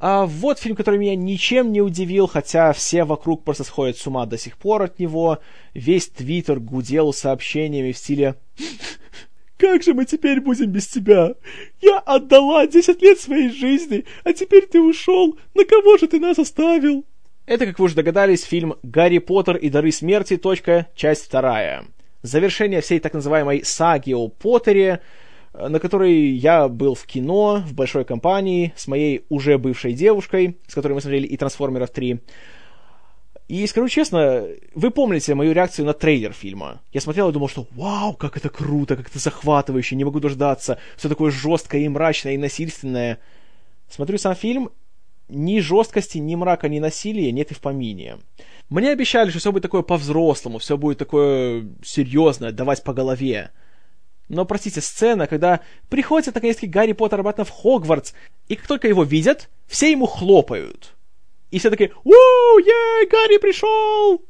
А вот фильм, который меня ничем не удивил, хотя все вокруг просто сходят с ума до сих пор от него. Весь твиттер гудел сообщениями в стиле «Как же мы теперь будем без тебя? Я отдала 10 лет своей жизни, а теперь ты ушел. На кого же ты нас оставил?» Это, как вы уже догадались, фильм «Гарри Поттер и дары смерти. Точка, часть вторая». Завершение всей так называемой саги о Поттере, на которой я был в кино, в большой компании, с моей уже бывшей девушкой, с которой мы смотрели и «Трансформеров 3». И скажу честно, вы помните мою реакцию на трейлер фильма. Я смотрел и думал, что вау, как это круто, как это захватывающе, не могу дождаться, все такое жесткое и мрачное и насильственное. Смотрю сам фильм, ни жесткости, ни мрака, ни насилия нет и в помине. Мне обещали, что все будет такое по-взрослому, все будет такое серьезное, давать по голове. Но, простите, сцена, когда приходит наконец-таки Гарри Поттер обратно в Хогвартс, и как только его видят, все ему хлопают. И все такие «Уу, ей, Гарри пришел!»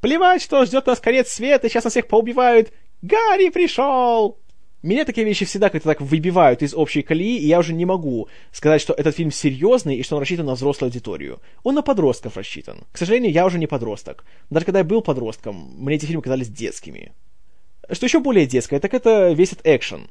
Плевать, что ждет нас конец света, сейчас нас всех поубивают. Гарри пришел! Меня такие вещи всегда как-то так выбивают из общей колеи, и я уже не могу сказать, что этот фильм серьезный и что он рассчитан на взрослую аудиторию. Он на подростков рассчитан. К сожалению, я уже не подросток. Даже когда я был подростком, мне эти фильмы казались детскими. Что еще более детское, так это весь этот экшен.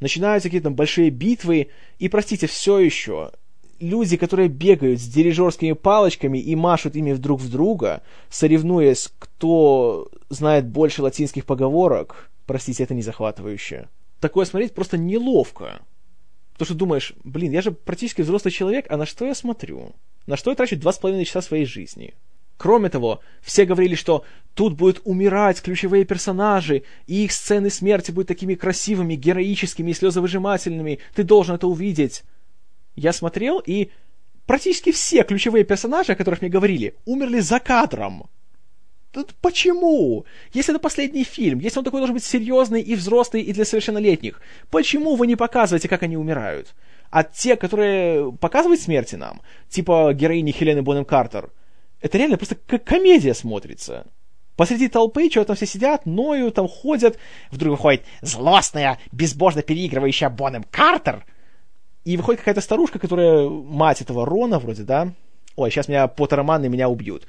Начинаются какие-то там большие битвы, и, простите, все еще, люди, которые бегают с дирижерскими палочками и машут ими друг в друга, соревнуясь, кто знает больше латинских поговорок, простите, это не захватывающе такое смотреть просто неловко. Потому что думаешь, блин, я же практически взрослый человек, а на что я смотрю? На что я трачу два с половиной часа своей жизни? Кроме того, все говорили, что тут будут умирать ключевые персонажи, и их сцены смерти будут такими красивыми, героическими и слезовыжимательными. Ты должен это увидеть. Я смотрел, и практически все ключевые персонажи, о которых мне говорили, умерли за кадром. Почему? Если это последний фильм, если он такой должен быть серьезный и взрослый и для совершеннолетних, почему вы не показываете, как они умирают? А те, которые показывают смерти нам, типа героини Хелены Бонем Картер, это реально просто как комедия смотрится. Посреди толпы что там все сидят, ноют, там ходят. Вдруг выходит злостная, безбожно переигрывающая Бонем Картер. И выходит какая-то старушка, которая мать этого Рона вроде, да? Ой, сейчас меня Поттерманы меня убьют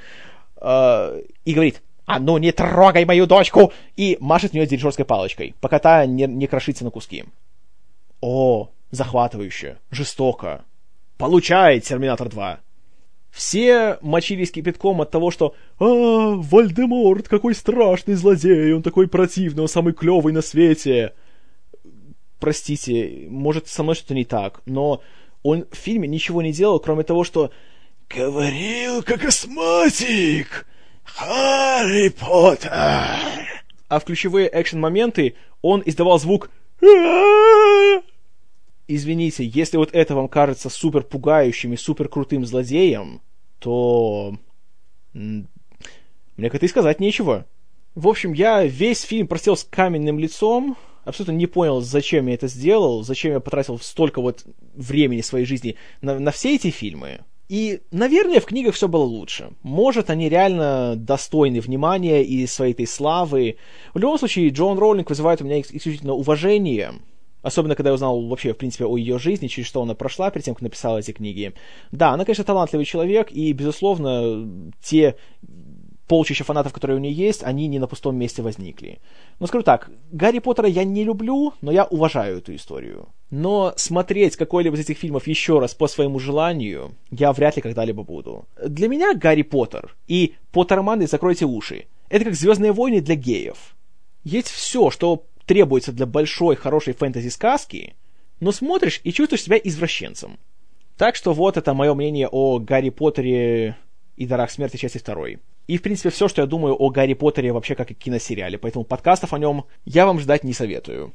э, и говорит, а ну не трогай мою дочку, и машет в нее дирижерской палочкой, пока та не, не крошится на куски. О, захватывающе, жестоко. Получает Терминатор 2. Все мочились кипятком от того, что «А, Вальдеморт, какой страшный злодей, он такой противный, он самый клевый на свете!» Простите, может, со мной что-то не так, но он в фильме ничего не делал, кроме того, что «Говорил, как астматик! Харри Поттер!» А в ключевые экшен-моменты он издавал звук Извините, если вот это вам кажется супер пугающим и супер крутым злодеем, то... Мне как-то и сказать нечего. В общем, я весь фильм просел с каменным лицом, абсолютно не понял, зачем я это сделал, зачем я потратил столько вот времени своей жизни на, на все эти фильмы. И, наверное, в книгах все было лучше. Может, они реально достойны внимания и своей этой славы. В любом случае, Джон Роулинг вызывает у меня исключительно уважение. Особенно, когда я узнал вообще, в принципе, о ее жизни, через что она прошла перед тем, как написала эти книги. Да, она, конечно, талантливый человек, и, безусловно, те полчища фанатов, которые у нее есть, они не на пустом месте возникли. Но скажу так, Гарри Поттера я не люблю, но я уважаю эту историю. Но смотреть какой-либо из этих фильмов еще раз по своему желанию я вряд ли когда-либо буду. Для меня Гарри Поттер и Поттерманы «Закройте уши» — это как «Звездные войны» для геев. Есть все, что требуется для большой, хорошей фэнтези-сказки, но смотришь и чувствуешь себя извращенцем. Так что вот это мое мнение о Гарри Поттере и «Дарах смерти» части второй. И, в принципе, все, что я думаю о Гарри Поттере вообще как о киносериале, поэтому подкастов о нем я вам ждать не советую.